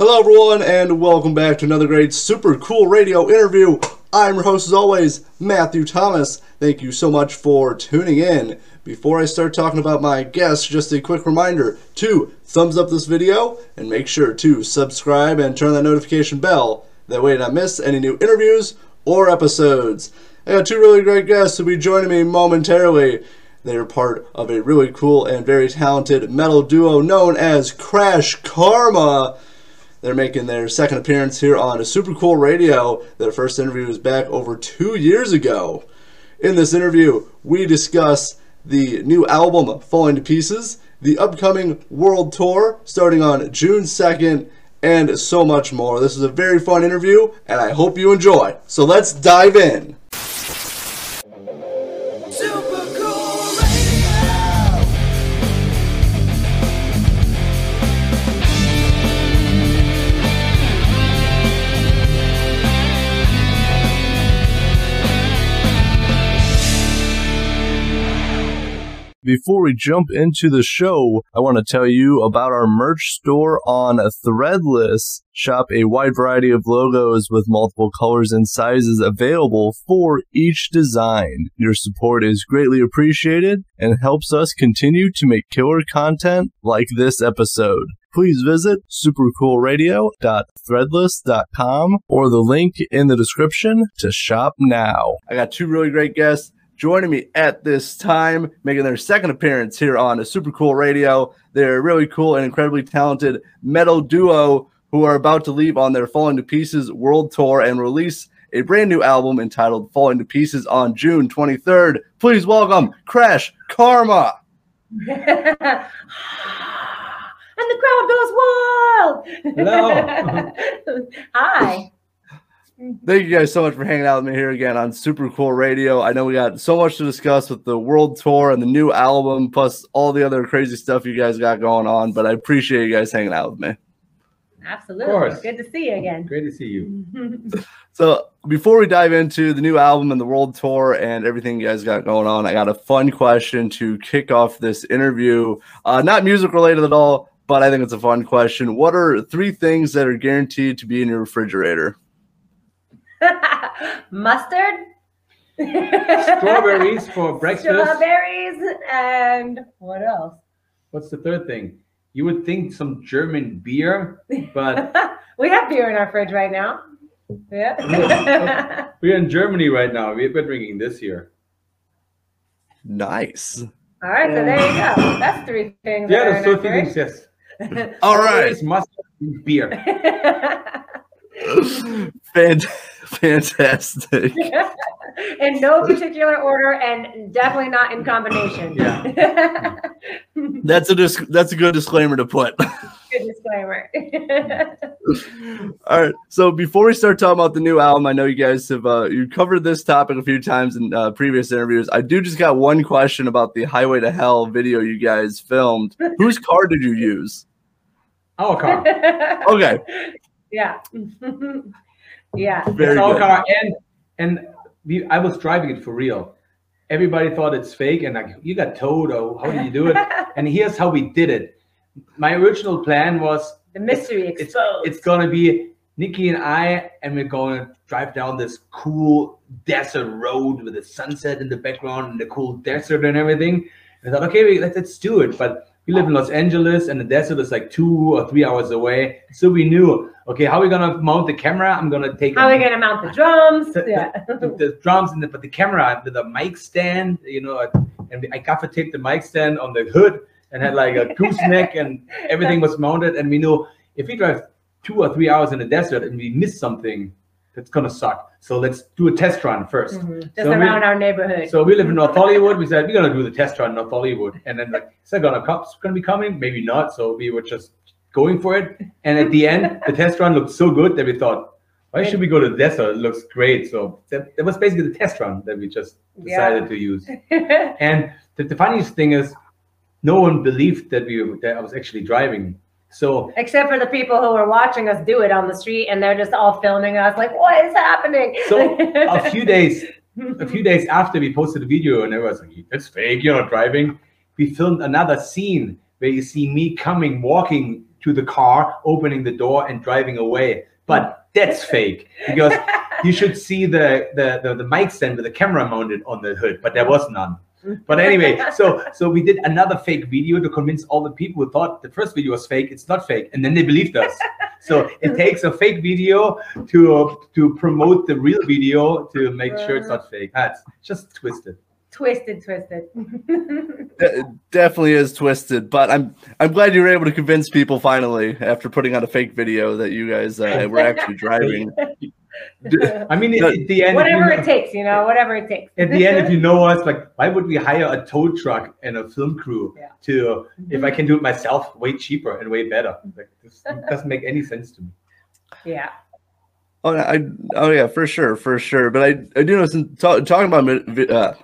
Hello, everyone, and welcome back to another great Super Cool Radio interview. I'm your host, as always, Matthew Thomas. Thank you so much for tuning in. Before I start talking about my guests, just a quick reminder to thumbs up this video and make sure to subscribe and turn that notification bell. That way, you don't miss any new interviews or episodes. I got two really great guests who'll be joining me momentarily. They are part of a really cool and very talented metal duo known as KrashKarma. They're making their second appearance here on a Super Cool Radio. Their first interview was back over two years ago. In this interview, we discuss the new album Falling to Pieces, the upcoming world tour starting on June 2nd, and so much more. This is a very fun interview, and I hope you enjoy. So let's dive in. Before we jump into the show, I want to tell you about our merch store on Threadless. Shop a wide variety of logos with multiple colors and sizes available for each design. Your support is greatly appreciated and helps us continue to make killer content like this episode. Please visit supercoolradio.threadless.com or the link in the description to shop now. I got two really great guests joining me at this time, making their second appearance here on a Super Cool Radio. They're a really cool and incredibly talented metal duo who are about to leave on their Falling to Pieces world tour and release a brand new album entitled Falling to Pieces on June 23rd. Please welcome Crash Karma. and the crowd goes wild. Hello. Hi. Thank you guys so much for hanging out with me here again on Super Cool Radio. I know we got so much to discuss with the world tour and the new album, plus all the other crazy stuff you guys got going on. But I appreciate you guys hanging out with me. Absolutely. course. Good to see you again. Great to see you. So before we dive into the new album and the world tour and everything you guys got going on, I got a fun question to kick off this interview. Uh, not music related at all, but I think it's a fun question. What are three things that are guaranteed to be in your refrigerator? Mustard. Strawberries for breakfast. Strawberries and what else? What's the third thing? You would think some German beer, but we have beer in our fridge right now. Yeah. we're in Germany right now. We've been drinking this here. Nice. All right, so there you go. That's three things. Yeah, that the are third yes. All right. Mustard, beer. fridge. Fant- fantastic. in no particular order and definitely not in combination. Yeah. That's a dis- that's a good disclaimer to put. Good disclaimer. All right. So before we start talking about the new album, I know you guys have uh, you covered this topic a few times in uh, previous interviews. I do just got one question about the Highway to Hell video you guys filmed. Whose car did you use? Our car. Okay, yeah. Yeah. very It's our good. car. And and we, I was driving it for real. Everybody thought it's fake and like you got towed or how did you do it? and here's how we did it. My original plan was The mystery it's, exposed. it's gonna be Niki and I, and we're gonna drive down this cool desert road with the sunset in the background and the cool desert and everything. And I thought, okay, let's, let's do it. But we live in Los Angeles, and the desert is like two or three hours away. So we knew, okay, how are we gonna mount the camera? I'm gonna take How a- are we gonna mount the drums? the, Yeah. the, the drums and the, but the camera with the mic stand, you know, and I gaffer taped the mic stand on the hood and had like a gooseneck and everything was mounted. And we knew if we drive two or three hours in the desert and we miss something, that's gonna suck. So let's do a test run 1st Mhm. Just So we- around our neighborhood. So we live in North Hollywood. We said we're gonna do the test run in North Hollywood, and then like, is that gonna cops gonna be coming? Maybe not. So we were just going for it. And at the end, the test run looked so good that we thought, why should we go to the desert? It looks great. So that, that was basically the test run that we just Yeah. decided to use. And the, the funniest thing is, no one believed that we that I was actually driving. So Except for the people who were watching us do it on the street and they're just all filming us like, what is happening? So a few days, a few days after we posted the video, and everyone's like, "It's fake, you're not driving." We filmed another scene where you see me coming, walking to the car, opening the door and driving away. But that's fake because you should see the, the the the mic stand with the camera mounted on the hood, but there was none. But anyway, so so we did another fake video to convince all the people who thought the first video was fake. It's not fake, and then they believed us. So it takes a fake video to to promote the real video to make sure it's not fake. That's just twisted. twisted, twisted. It definitely is twisted, but I'm I'm glad you were able to convince people finally after putting out a fake video that you guys uh, were actually driving. I mean, at, at the end, if you whatever know- it takes, you know, whatever it takes. at the end, if you know us, like, why would we hire a tow truck and a film crew Yeah. to, if I can do it myself, way cheaper and way better? Like, this doesn't make any sense to me. yeah. Oh, I oh yeah, for sure, for sure. But I I do know since ta- talking about uh,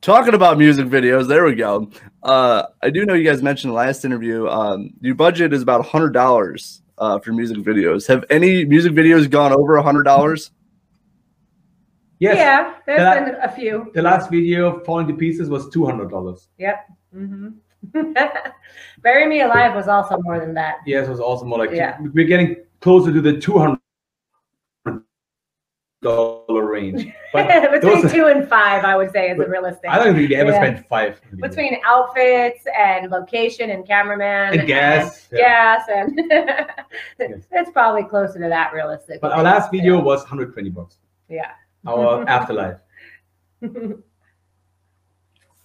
talking about music videos. There we go. Uh, I do know you guys mentioned the last interview. Um, your budget is about hundred dollars uh, for music videos. Have any music videos gone over a hundred dollars? Yes, Yeah, there's That- been a few. the last video, Falling to Pieces, was $200. Yep. hmm Bury Me Alive was also more than that. Yes, it was also more like, Yeah. we're getting closer to the $200 range. But Between those- two and five, I would say, is a realistic. I don't think they ever Yeah. spent five. Between outfits and location and cameraman and gas. and yeah. gas and it's probably closer to that realistic. But our last video was 120 bucks. Yeah. Our afterlife.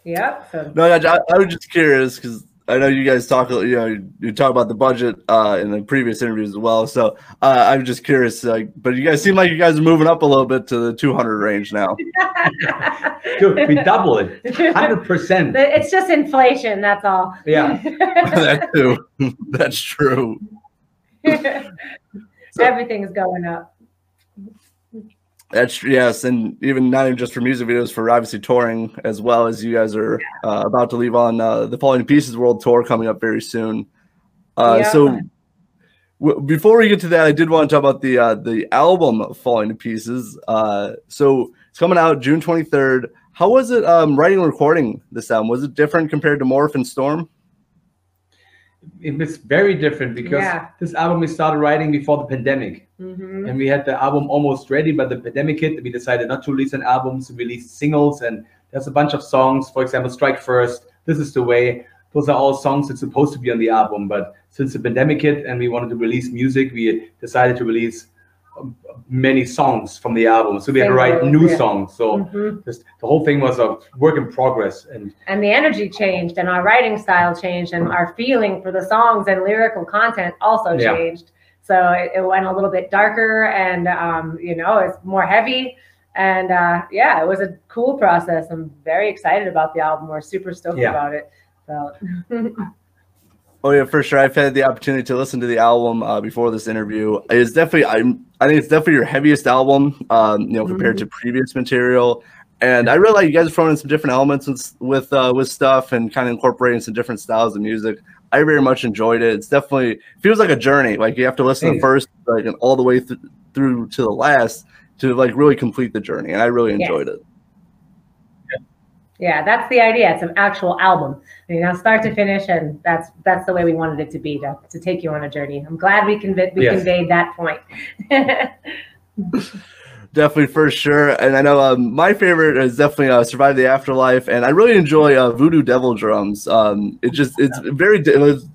Yep. So No, I, I, I was just curious because I know you guys talk. You know, you, you talk about the budget uh, in the previous interviews as well. So uh, I'm just curious. Like, but you guys seem like you guys are moving up a little bit to the 200 range now. Dude, we double it. 100%. it's just inflation, that's all. Yeah. that too. That's true. Everything's going up. That's yes, and even not even just for music videos, for obviously touring as well as you guys are uh, about to leave on uh, the Falling Pieces World Tour coming up very soon. Uh, Yeah. So w- before we get to that, I did want to talk about the uh, the album Falling to Pieces. Uh, so it's coming out June twenty third. How was it um, writing and recording this album? Was it different compared to Morph and Storm? It was very different because Yeah. this album we started writing before the pandemic. hmm and we had the album almost ready, but the pandemic hit. We decided not to release an album, to release singles, and there's a bunch of songs. For example, "Strike First," "This Is the Way." Those are all songs that's supposed to be on the album, but since the pandemic hit and we wanted to release music, we decided to release many songs from the album. So we had to write new yeah. songs. So Mhm. just, the whole thing was a work in progress, and And the energy changed, and our writing style changed, and our feeling for the songs and lyrical content also Yeah. changed. So it, it went a little bit darker, and um, you know, it's more heavy. And uh, yeah, it was a cool process. I'm very excited about the album. We're super stoked Yeah. about it. So Oh yeah, for sure. I've had the opportunity to listen to the album uh, before this interview. It's definitely, I'm, I think it's definitely your heaviest album, um, you know, compared to previous material. And I really like you guys are throwing in some different elements with with, uh, with stuff and kind of incorporating some different styles of music. I very much enjoyed it. It's definitely feels like a journey. Like you have to listen to first, like, and all the way th- through to the last to like really complete the journey. And I really Yes. enjoyed it. Yeah, that's the idea. It's an actual album, you know, start to finish, and that's that's the way we wanted it to be to, to take you on a journey. I'm glad we conveyed we Yes. conveyed that point. Definitely for sure. And I know um, my favorite is definitely uh, Survive the Afterlife. And I really enjoy uh, Voodoo Devil Drums. Um, it just, it's very, di- it was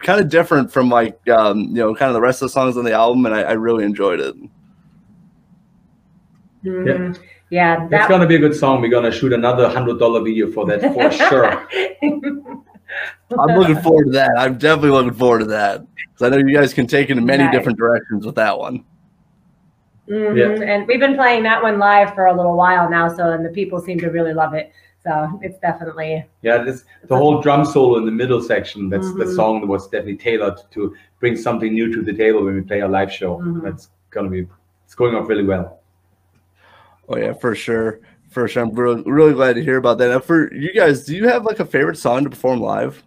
kind of different from like, um, you know, kind of the rest of the songs on the album. And I, I really enjoyed it. Mhm. Yeah, that's that gonna be a good song. We're gonna shoot another hundred dollar video for that for sure. I'm looking forward to that. I'm definitely looking forward to that. Because I know you guys can take it in many Nice. different directions with that one. Mhm, And we've been playing that one live for a little while now, so and the people seem to really love it. So it's definitely Yeah, this the whole drum solo in the middle section. That's the Mhm. song that was definitely tailored to bring something new to the table when we play a live show. Mhm. That's gonna be it's going off really well. Oh, yeah, for sure. For sure. I'm really, really glad to hear about that. Now, for you guys, do you have like a favorite song to perform live?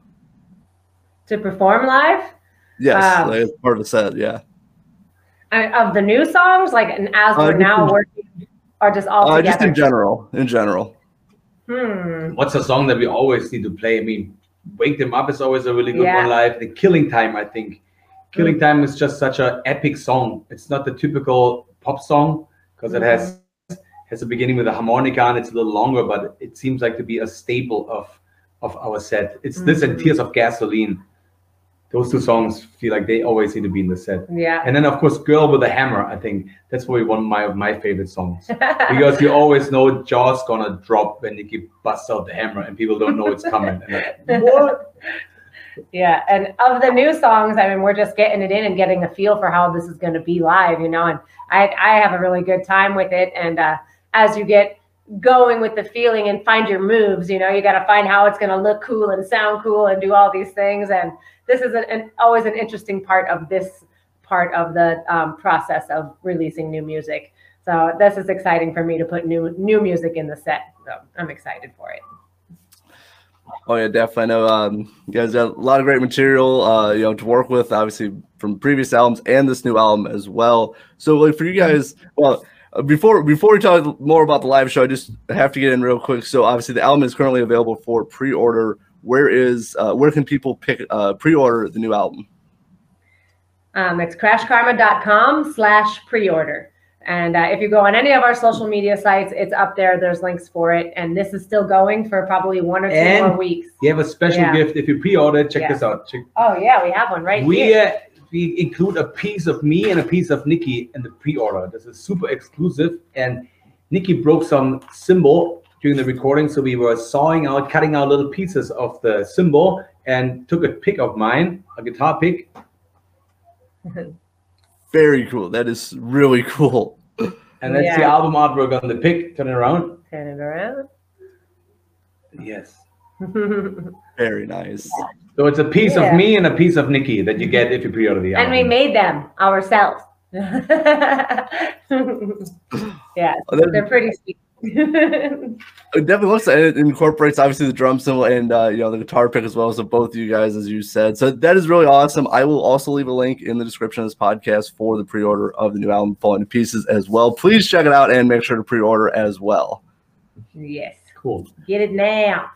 to perform live. Yes, Um, like, as part of the set. Yeah. I, of the new songs, like and as Uh, we're just now in- working, are just all Uh, together. just in general. In general. Hmm. What's a song that we always need to play? I mean, Wake Them Up is always a really good Yeah. one live. The Killing Time, I think, Killing Time is just such an epic song. It's not the typical pop song because it has has a beginning with a harmonica and it's a little longer, but it seems like to be a staple of of our set. It's this and Mhm. Tears of Gasoline. Those two songs feel like they always need to be in the set. Yeah. And then of course Girl with a Hammer. I think that's probably one of my my favorite songs. because you always know Jaw's gonna drop when Niki busts out the hammer and people don't know it's coming. Like, what? Yeah, and of the new songs, I mean, we're just getting it in and getting a feel for how this is going to be live, you know. And I, I have a really good time with it. And uh, as you get going with the feeling and find your moves, you know, you got to find how it's going to look cool and sound cool and do all these things. And this is an, an, always an interesting part of this part of the um, process of releasing new music. So this is exciting for me to put new new music in the set. So I'm excited for it. Oh yeah, definitely. I know um, you guys got a lot of great material, uh, you know, to work with. Obviously, from previous albums and this new album as well. So, like for you guys, well, before before we talk more about the live show, I just have to get in real quick. So, obviously, the album is currently available for pre-order. Where is uh, where can people pick uh, pre-order the new album? Um, it's krashkarma.com slash pre-order. And uh, if you go on any of our social media sites, it's up there. There's links for it. And this is still going for probably one or two And- more weeks. You have a special Yeah. gift if you pre-order. Check Yeah. this out. Check. Oh, yeah, we have one right we here. uh, we include a piece of me and a piece of Niki in the pre-order. This is super exclusive, and Niki broke some cymbal during the recording, so we were sawing out, cutting out little pieces of the cymbal, and took a pick of mine, a guitar pick, Very cool. That is really cool. and that's the album artwork on the pick. Turn it around. Turn it around. Yes. Very nice. So it's a piece Yeah. of me and a piece of Niki that you get if you pre-order the album. and we made them ourselves. yeah, Oh, that- they're pretty sweet. It definitely looks like it incorporates obviously the drum cymbal and uh, you know the guitar pick as well. So both of you guys, as you said, so that is really awesome. I will also leave a link in the description of this podcast for the pre-order of the new album, Falling to Pieces, as well. Please check it out and make sure to pre-order as well. yes, cool. get it now.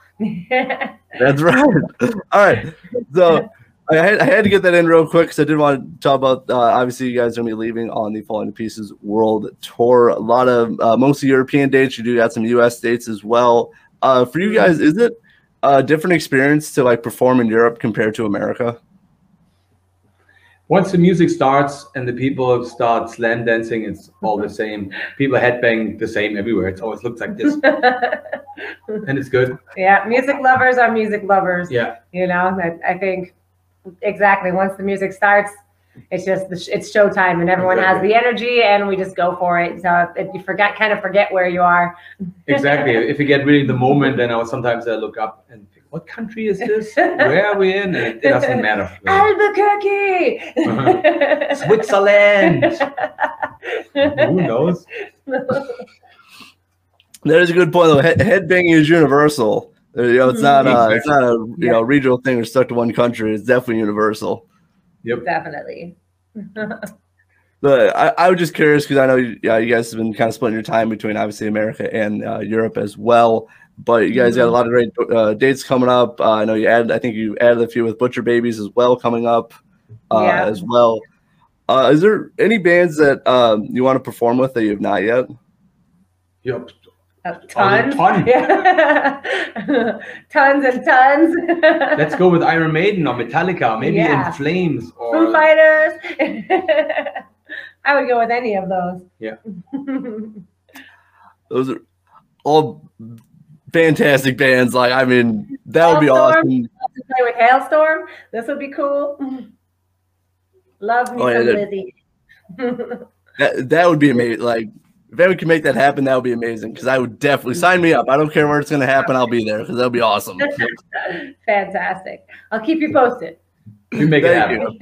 That's right. All right, so. I had, I had to get that in real quick because I did want to talk about. Uh, obviously, you guys are going to be leaving on the Falling to Pieces World Tour. A lot of uh, mostly European dates. You do got some U.S. dates as well. Uh, for you guys, is it a different experience to like perform in Europe compared to America? Once the music starts and the people start slam dancing, it's all the same. People headbang the same everywhere. It always looks like this, and it's good. yeah, music lovers are music lovers. Yeah. You know, I, I think exactly once the music starts, it's just the sh- it's showtime and everyone has the energy and we just go for it. So if you forget, kind of forget where you are. Exactly. if you get really the moment, then I sometimes I look up and what country is this? Where are we in? And it doesn't matter. Albuquerque. Switzerland. Who knows? That is a good point. Though head, headbanging is universal. You know, it's not uh, it's not a you know regional thing or stuck to one country. It's definitely universal. Yep. Definitely. But I, I was just curious because I know you, yeah, you guys have been kind of splitting your time between obviously America and uh, Europe as well. But you guys got a lot of great uh, dates coming up. Uh, I know you added, I think you added a few with Butcher Babies as well coming up uh, Yeah. as well. Uh, is there any bands that um, you want to perform with that you have not yet? Yep. A ton. ton. Yeah. tons and tons. Let's go with Iron Maiden or Metallica, maybe Yeah. In Flames or Foo Fighters. I would go with any of those. Yeah. Those are all fantastic bands. Like, I mean, that would be Halestorm. awesome. to play with Halestorm. This would be cool. Love me Oh, yeah, some that- Lzzy. That, that would be amazing. Like, if anyone can make that happen, that would be amazing. Because I would definitely sign me up. I don't care where it's going to happen. I'll be there because that would be awesome. Fantastic. I'll keep you posted. we make it happen.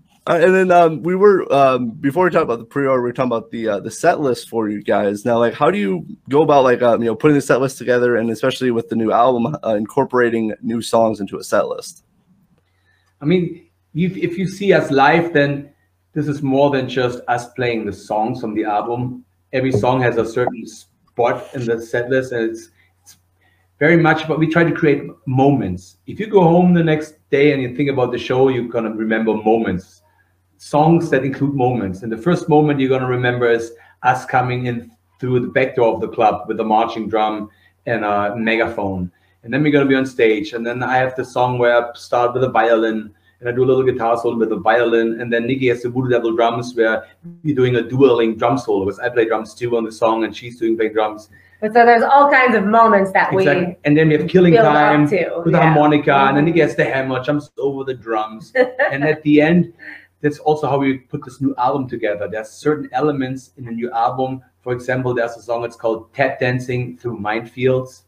Uh, and then um, we were um, before we talk about the pre-order, we were talking about the uh, the set list for you guys. Now, like, how do you go about like um, you know putting the set list together, and especially with the new album, uh, incorporating new songs into a set list? I mean, if, if you see us live, then this is more than just us playing the songs from the album. Every song has a certain spot in the set list, and it's, very much, but we try to create moments. If you go home the next day and you think about the show, you're gonna remember moments, songs that include moments. And the first moment you're gonna remember is us coming in through the back door of the club with a marching drum and a megaphone. And then we're gonna be on stage. And then I have the song where I start with a violin and I do a little guitar solo with a violin. And then Niki has the Voodoo Devil drums where we're doing a dueling drum solo because I play drums too on the song and she's doing play drums. But so there's all kinds of moments that we. Exactly. And then we have killing time with the yeah. harmonica, and then he Mhm. gets the hammer, jumps over the drums. and at the end, that's also how we put this new album together. There's certain elements in a new album. For example, there's a song it's called Tap Dancing Through Minefields,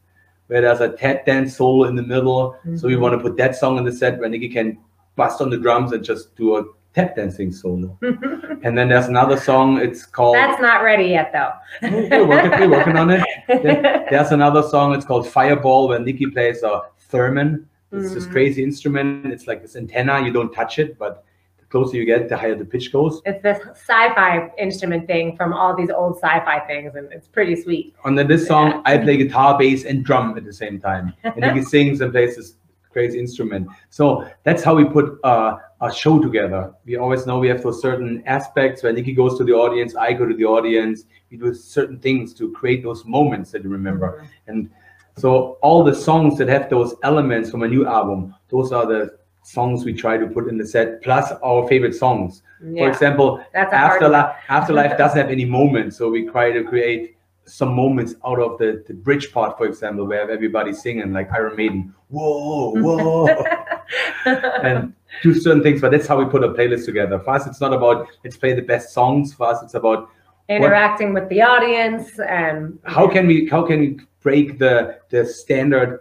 where there's a tap dance solo in the middle. So we Mhm. want to put that song in the set where Niki can bust on the drums and just do a tap dancing solo. and then there's another song, it's called That's not ready yet, though. we're working, we're working on it. Then there's another song. It's called Fireball, where Niki plays a theremin. It's this Mhm. crazy instrument. It's like this antenna. You don't touch it, but closer you get, the higher the pitch goes. It's this sci-fi instrument thing from all these old sci-fi things, and it's pretty sweet. And then this song, I play guitar, bass, and drum at the same time. And he sings and plays this crazy instrument. So that's how we put uh, a show together. We always know we have those certain aspects where Niki goes to the audience, I go to the audience. We do certain things to create those moments that you remember. And so all the songs that have those elements from a new album, those are the songs we try to put in the set, plus our favorite songs. For example, that's a hard Afterlife, Afterlife doesn't have any moments, so we try to create some moments out of the, the bridge part, for example, where everybody's singing like Iron Maiden, whoa, whoa, and do certain things. But that's how we put a playlist together. For us, it's not about let's play the best songs. For us, it's about interacting with the audience and how can we how can we break the the standard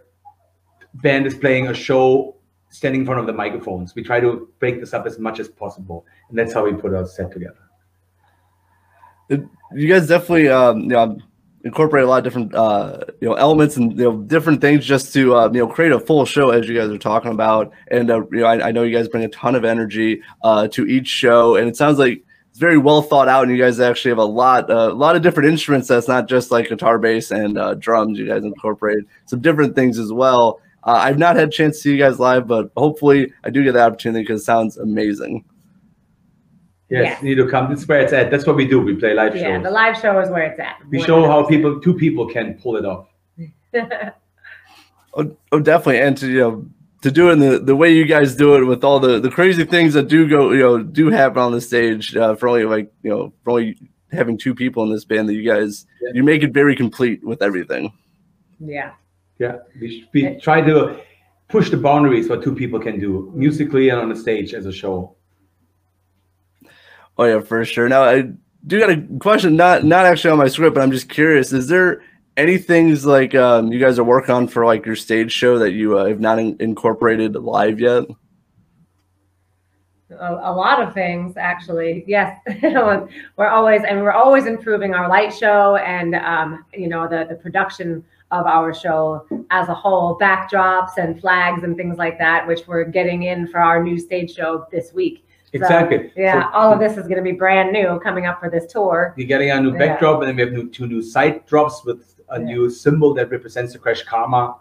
band is playing a show standing in front of the microphones. We try to break this up as much as possible and that's how we put our set together. You guys definitely um, you know incorporate a lot of different uh, you know elements and you know different things just to uh, you know create a full show as you guys are talking about. And uh, you know I, I know you guys bring a ton of energy uh, to each show and it sounds like it's very well thought out and you guys actually have a lot uh, a lot of different instruments that's not just like guitar bass and uh, drums you guys incorporate. Some different things as well uh, I've not had a chance to see you guys live but hopefully I do get the opportunity because it sounds amazing yes Yes. you need to come that's where it's at that's what we do we play live yeah, shows Yeah, the live show is where it's at. we show how people two people can pull it off Oh, oh, definitely, and to you know to do it in the, the way you guys do it with all the the crazy things that do go you know do happen on the stage uh, for only like you know for only having two people in this band that you guys Yeah. you make it very complete with everything. yeah. Yeah we, we try to push the boundaries what two people can do musically and on the stage as a show Oh yeah, for sure. Now I do got a question, not not actually on my script, but I'm just curious. Is there any things like um, you guys are working on for like your stage show that you uh, have not in- incorporated live yet? a, a lot of things actually yes we're always and we're always improving our light show and um, you know the, the production of our show as a whole backdrops and flags and things like that which we're getting in for our new stage show this week So, exactly yeah So- all of this is going to be brand new coming up for this tour We're getting a new Yeah. backdrop, and then we have new, two new side drops with a Yeah. new symbol that represents the KrashKarma,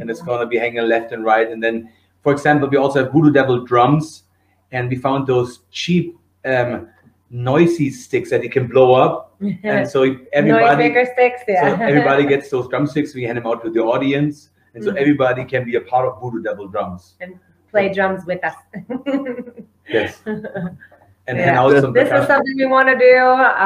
and it's going to be hanging left and right. And then, for example, we also have Voodoo Devil drums, and we found those cheap, um, noisy sticks that you can blow up, and so everybody, sticks yeah so everybody gets those drumsticks. We hand them out to the audience, and so Mhm. everybody can be a part of Voodoo Devil drums. And play drums with us Yes, and Yeah. hang out some. this is something we want to do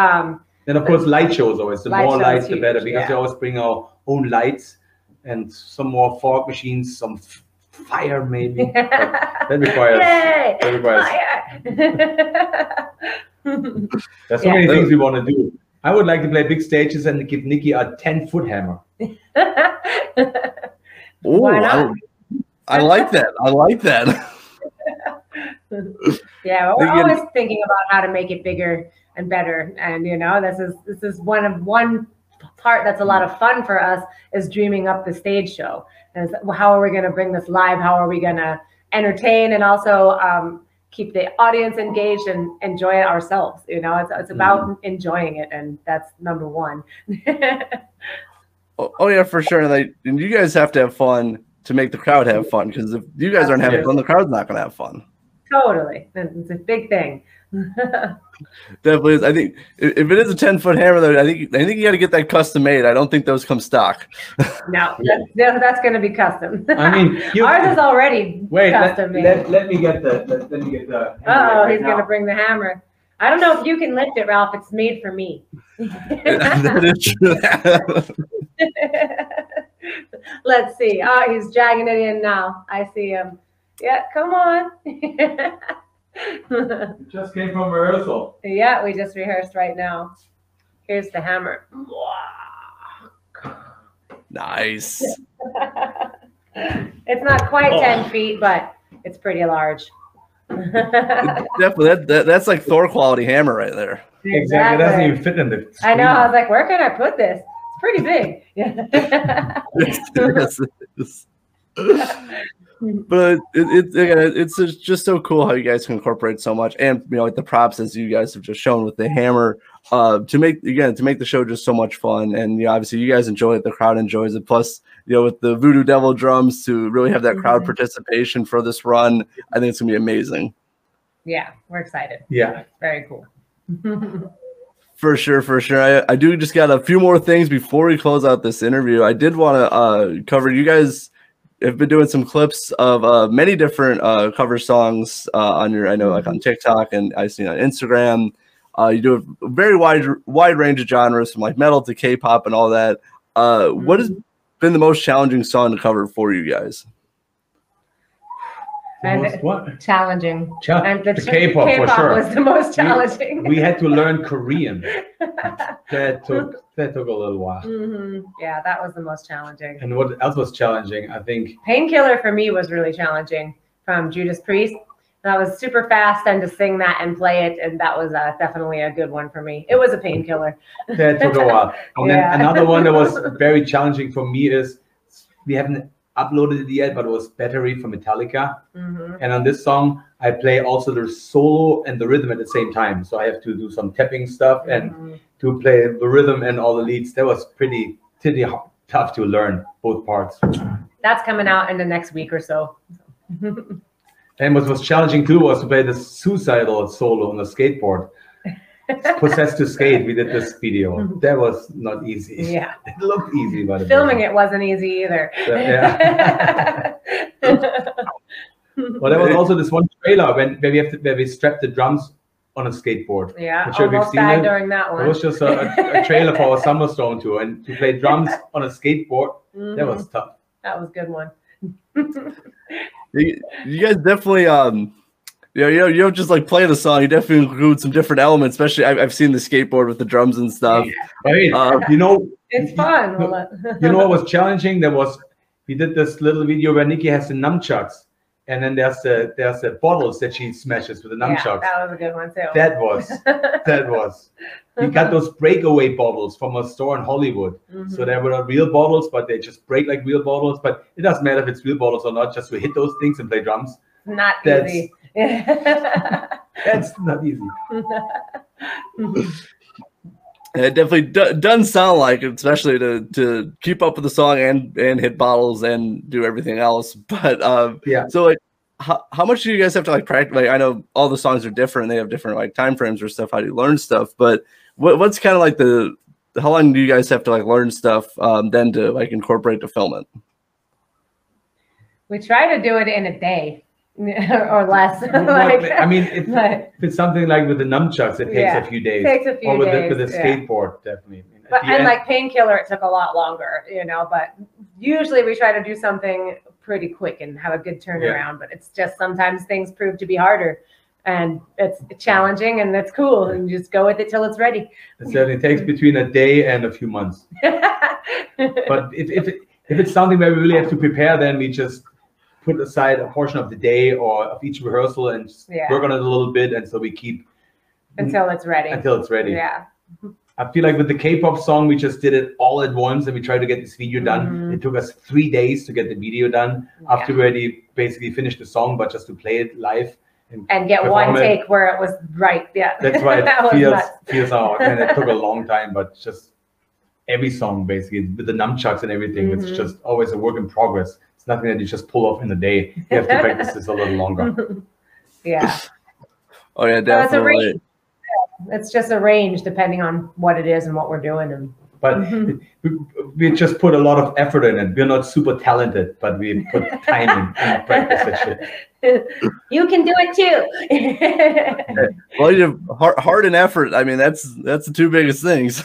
um, Then of course light shows always. The Light more lights, the better because yeah. we always bring our own lights and some more fog machines, some f- fire maybe. That requires. Yay! that requires. Fire! There's so Yeah. many things we want to do. I would like to play big stages and give Niki a 10 foot hammer. Oh, Why I, not? I like that. I like that. yeah, we're Again- always thinking about how to make it bigger and better. And you know, this is this is one of one part that's a lot of fun for us is dreaming up the stage show. Is how are we going to bring this live? How are we going to entertain and also um, keep the audience engaged and enjoy it ourselves? You know, it's it's about mm-hmm. enjoying it, and that's number one. Oh, oh yeah, for sure. Like, and you guys have to have fun to make the crowd have fun. Because if you guys aren't having fun, the crowd's not gonna have fun. Totally. It's a big thing. Definitely is. I think if if it is a ten foot hammer, though, I think I think you got to get that custom made. I don't think those come stock. no, that's, no, that's going to be custom. I mean, you, ours is already wait. Let, custom made. let, let me get the let, let me get the. Oh, right he's now. going to bring the hammer. I don't know if you can lift it, Ralf. It's made for me. that is true. Let's see. Oh, he's dragging it in now. I see him. Yeah, come on. Just came from rehearsal. yeah, we just rehearsed right now. Here's the hammer. nice. it's not quite Oh. 10 feet, but it's pretty large. Definitely, that, that that's like Thor quality hammer right there. Exactly. It doesn't even fit in the. I know. I was like, where can I put this? It's pretty big. Yes, it is. But it, it again, it's just, just so cool how you guys can incorporate so much, and you know, like the props as you guys have just shown with the hammer, uh, to make again to make the show just so much fun, and you know, obviously you guys enjoy it, the crowd enjoys it. Plus, you know, with the Voodoo Devil drums to really have that crowd Mhm. participation for this run, I think it's gonna be amazing. yeah, we're excited. Yeah. It's very cool. For sure, for sure. I, I do just got a few more things before we close out this interview. I did want to uh, cover you guys have been doing some clips of uh, many different uh, cover songs uh, on your, I know, like on TikTok and I've seen on Instagram. Uh, you do a very wide wide range of genres from like metal to K-pop and all that. Uh, What has been the most challenging song to cover for you guys? The And- most what? Challenging. Cha- And the K-pop, for sure. was the most challenging. we had to learn Korean. That took that took a little while. Mhm. Yeah, that was the most challenging. And what else was challenging? I think Painkiller for me was really challenging from Judas Priest. That was super fast and to sing that and play it, and that was uh, definitely a good one for me. It was a painkiller. that took a while. And Yeah. then another one that was very challenging for me is we haven't uploaded it yet, but it was Battery from Metallica. hmm And on this song, I play also the solo and the rhythm at the same time. So I have to do some tapping stuff and Mhm. to play the rhythm and all the leads. That was pretty pretty tough to learn both parts. That's coming out in the next week or so. And what was challenging too was to play the suicidal solo on the skateboard. Possessed to skate, we did this video. That was not easy. yeah, It looked easy, but filming it wasn't easy either. Yeah. Well, there was also this one trailer when where we have to, where we strapped the drums on a skateboard. yeah, I'm sure we've seen died it. during that It was just a, a, a trailer for our Summer Stone tour, and to play drums on a skateboard, that Mhm. was tough. that was a good one. You, you guys definitely, um, you know, you know, you don't just like play the song. You definitely include some different elements. Especially, I've, I've seen the skateboard with the drums and stuff. I mean, Uh, you know, It's fun. Well, you know what was challenging? There was we did this little video where Nikki has the nunchucks, and then there's the there's the bottles that she smashes with the yeah, nunchucks. that was a good one too. that was that was. We got those breakaway bottles from a store in Hollywood. Mhm. So they were not real bottles, but they just break like real bottles. But it doesn't matter if it's real bottles or not. Just to hit those things and play drums. not That's- easy. That's not easy. It definitely do, doesn't sound like it, especially to to keep up with the song and and hit bottles and do everything else. But um, Yeah. So like, how, how much do you guys have to like practice? Like, I know all the songs are different; they have different like time frames or stuff. How do you learn stuff? But what what's kind of like the how long do you guys have to like learn stuff um, then to like incorporate to film it? we try to do it in a day or less. Like, I mean, if, if it's something like with the nunchucks, it takes Yeah, a few days. takes a few or with days, the, with the yeah. skateboard, definitely. I mean, but and end- like painkiller, it took a lot longer, you know. But usually we try to do something pretty quick and have a good turnaround. But it's just sometimes things prove to be harder, and it's challenging and that's cool. And you just go with it till it's ready. it certainly takes between a day and a few months. But if if, if it's something where we really have to prepare, then we just put aside a portion of the day or of each rehearsal and Yeah. work on it a little bit, and so we keep until it's ready. until it's ready. Yeah. I feel like with the K-pop song, we just did it all at once, and we tried to get this video done. Mhm. It took us three days to get the video done. Yeah. After we already basically finished the song, but just to play it live, and get one it. take where it was right. Yeah. that's why That it feels feels out, and it took a long time, but just every song basically with the nunchucks and everything. Mhm. It's just always a work in progress. It's nothing that you just pull off in a day. You have to practice this a little longer. yeah. Oh yeah, So a definitely. range. It's just a range depending on what it is and what we're doing. And But Mhm. we, we just put a lot of effort in it. We're not super talented, but we put time in and practice that shit. you can do it too. Well, you have heart, heart and effort. I mean, that's that's the two biggest things.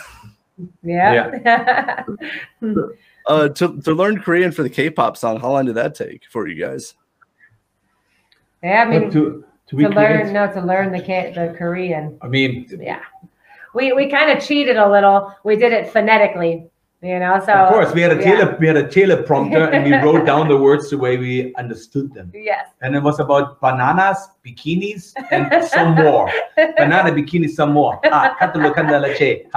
yeah, yeah. Uh, to to learn Korean for the K-pop song, how long did that take for you guys? yeah. I mean, to, to, to learn no to learn the K- the Korean. I mean, Yeah. We we kind of cheated a little. We did it phonetically, you know. So of course, we had a yeah. tele, we had a teleprompter, and we wrote down the words the way we understood them. Yes. And it was about bananas, bikinis, and some more. Banana, bikini, some more. Ah, katalo kanda leche.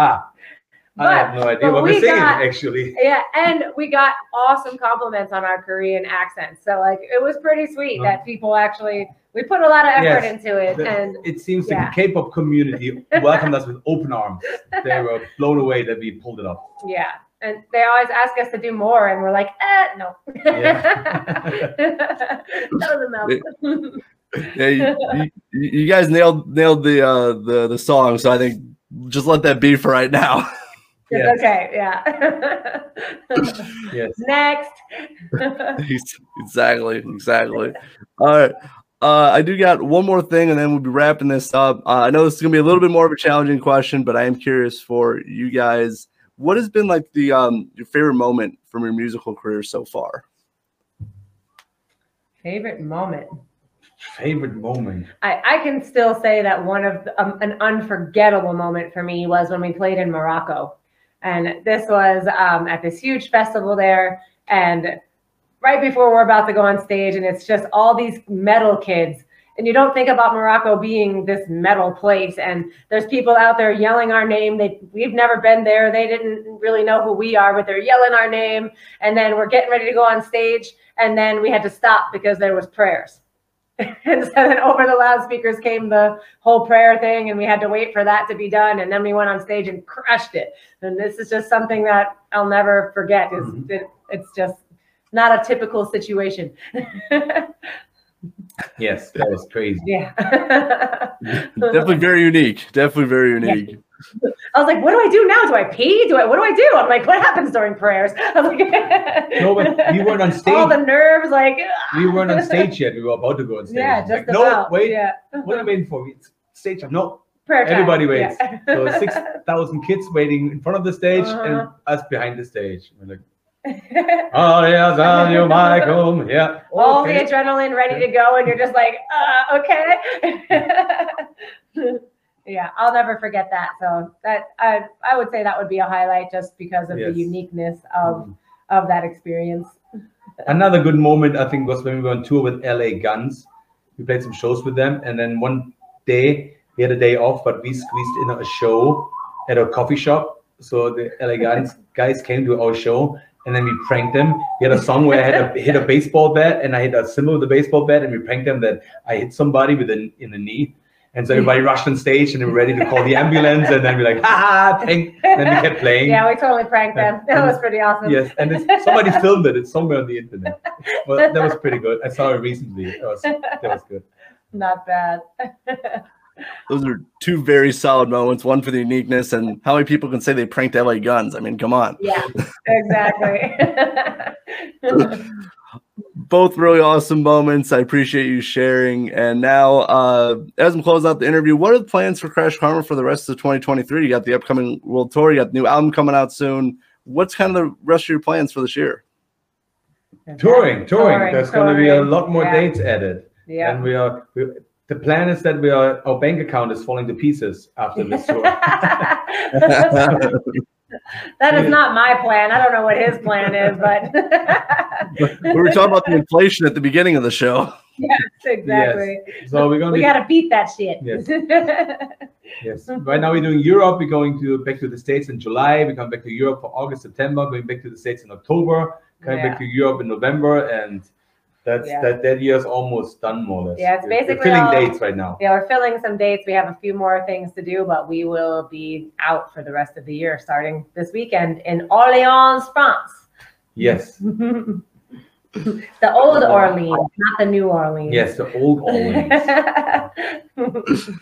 Ah. I have no idea what we we're saying got- actually. Yeah, and we got awesome compliments on our Korean accent. So like it was pretty sweet that people actually we put a lot of effort Yes. into it The- and it seems yeah. the K-pop community welcomed us with open arms. They were blown away that we pulled it off. yeah. And they always ask us to do more and we're like, eh, no. that was enough. Yeah, you, you, you guys nailed nailed the uh, the the song, so I think just let that be for right now. Yeah. Okay, yeah. Yes. Next. exactly, exactly. All right. Uh, I do got one more thing, and then we'll be wrapping this up. Uh, I know this is gonna be a little bit more of a challenging question, but I am curious for you guys. What has been like the um your favorite moment from your musical career so far? Favorite moment. Favorite moment. I, I can still say that one of um, an unforgettable moment for me was when we played in Morocco, and this was um, at this huge festival there, and right before we're about to go on stage, and it's just all these metal kids, and you don't think about Morocco being this metal place, and there's people out there yelling our name. They we've never been there. They didn't really know who we are, but they're yelling our name, and then we're getting ready to go on stage, and then we had to stop because there was prayers. and so then over the loudspeakers came the whole prayer thing, and we had to wait for that to be done. And then we went on stage and crushed it. And this is just something that I'll never forget. Is Mhm. it, it's just not a typical situation. Yes, that was crazy. yeah. Definitely very unique. Definitely very unique. I was like, what do I do now? Do I pee? Do I? What do I do? I'm like, what happens during prayers? I was like, No, but we weren't on stage. All the nerves, like. we weren't on stage yet. We were about to go on stage. Yeah, just like, about. no, wait. Yeah. What are you waiting for? It's stage time. No, Prayer time. everybody waits. Yeah. so six thousand kids waiting in front of the stage and Uh-huh. us behind the stage. We're like, oh yes, I'm you, Michael. Yeah. all okay. the adrenaline ready to go, and you're just like, uh, okay. Yeah, I'll never forget that. So that I I would say that would be a highlight just because of Yes. the uniqueness of Mhm. of that experience. Another good moment I think was when we were on tour with LA Guns. We played some shows with them, and then one day we had a day off, but we squeezed in a show at a coffee shop. So the LA Guns guys came to our show, and then we pranked them. We had a song where I had a, hit a baseball bat, and I hit a cymbal with the baseball bat, and we pranked them that I hit somebody with an in the knee. And so everybody rushed on stage and they were ready to call the ambulance, and then we're like, ha ha, prank. And then we kept playing. Yeah, we totally pranked them. That was pretty awesome. Yes, and it's, somebody filmed it. It's somewhere on the internet. Well, that was pretty good. I saw it recently. That was that was good. Not bad. Those are two very solid moments. One for the uniqueness and how many people can say they pranked LA Guns. I mean, come on. yeah, exactly. Both really awesome moments. I appreciate you sharing. And now, uh, as we close out the interview, what are the plans for KrashKarma for the rest of 2023? You got the upcoming world tour. You got the new album coming out soon. What's kind of the rest of your plans for this year? Touring, touring. There's going to be a lot more Yeah. dates added, Yeah. and we are. We, the plan is that we are our bank account is falling to pieces after this tour. that is not my plan. I don't know what his plan is, but we were talking about the inflation at the beginning of the show. Yes, exactly. so we're going to We be got to beat that shit. Yes. yes. Right now we're doing Europe. We're going to back to the states in July. We're coming back to Europe for August, September. Going back to the states in October. Coming Yeah. back to Europe in November, and That's Yeah. that that year's almost done more or less. Yeah, it's We're- we're basically filling all- dates right now. Yeah, we're filling some dates. We have a few more things to do, but we will be out for the rest of the year, starting this weekend in Orleans, France. Yes, the old Orleans, not the new Orleans. yes, the old Orleans.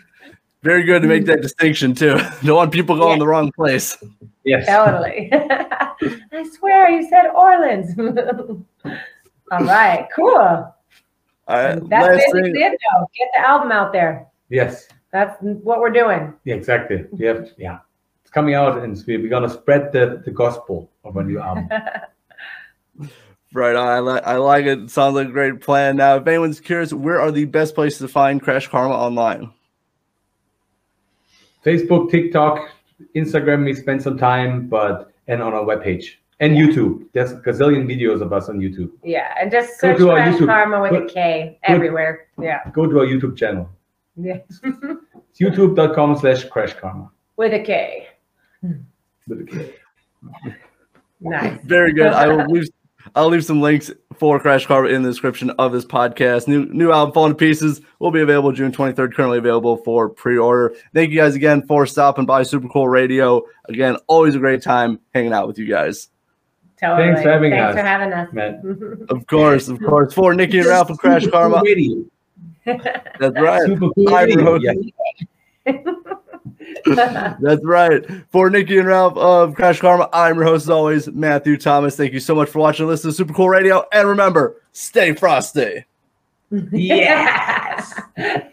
Very good to make that distinction too. Don't want people going Yeah. the wrong place. yes. totally. I swear you said Orleans. All right, cool. All right, That's basically thing. it, though. Get the album out there. Yes. That's what we're doing. Yeah, exactly. Yeah, yeah. It's coming out, and we- we're gonna spread the, the gospel of a new album. Right on. I, li- I like it. Sounds like a great plan. Now, if anyone's curious, where are the best places to find KrashKarma online? Facebook, TikTok, Instagram. We spend some time, but and on our webpage and YouTube. There's a gazillion videos of us on YouTube. Yeah, and just Go search to our Crash YouTube. Karma with Go- a K go- everywhere. Yeah. Go to our YouTube channel. yeah. It's youtube.com slash krashkarma. with a K. With a K. Nice. Very good. I will leave. I'll leave some links for KrashKarma in the description of this podcast. New new album, Falling to Pieces, will be available June 23rd. Currently available for pre-order. Thank you guys again for stopping by Super Cool Radio. Again, always a great time hanging out with you guys. Totally. Thanks for having Thanks us, for having us. Matt. Of course, of course. For Niki and Ralf of Crash Super cool Karma. radio. That's right. Super cool I'm radio. your Yeah. That's right. For Niki and Ralf of KrashKarma, I'm your host as always, Matthew Thomas. Thank you so much for watching and listening to Super Cool Radio. And remember, stay frosty. Yes. yes.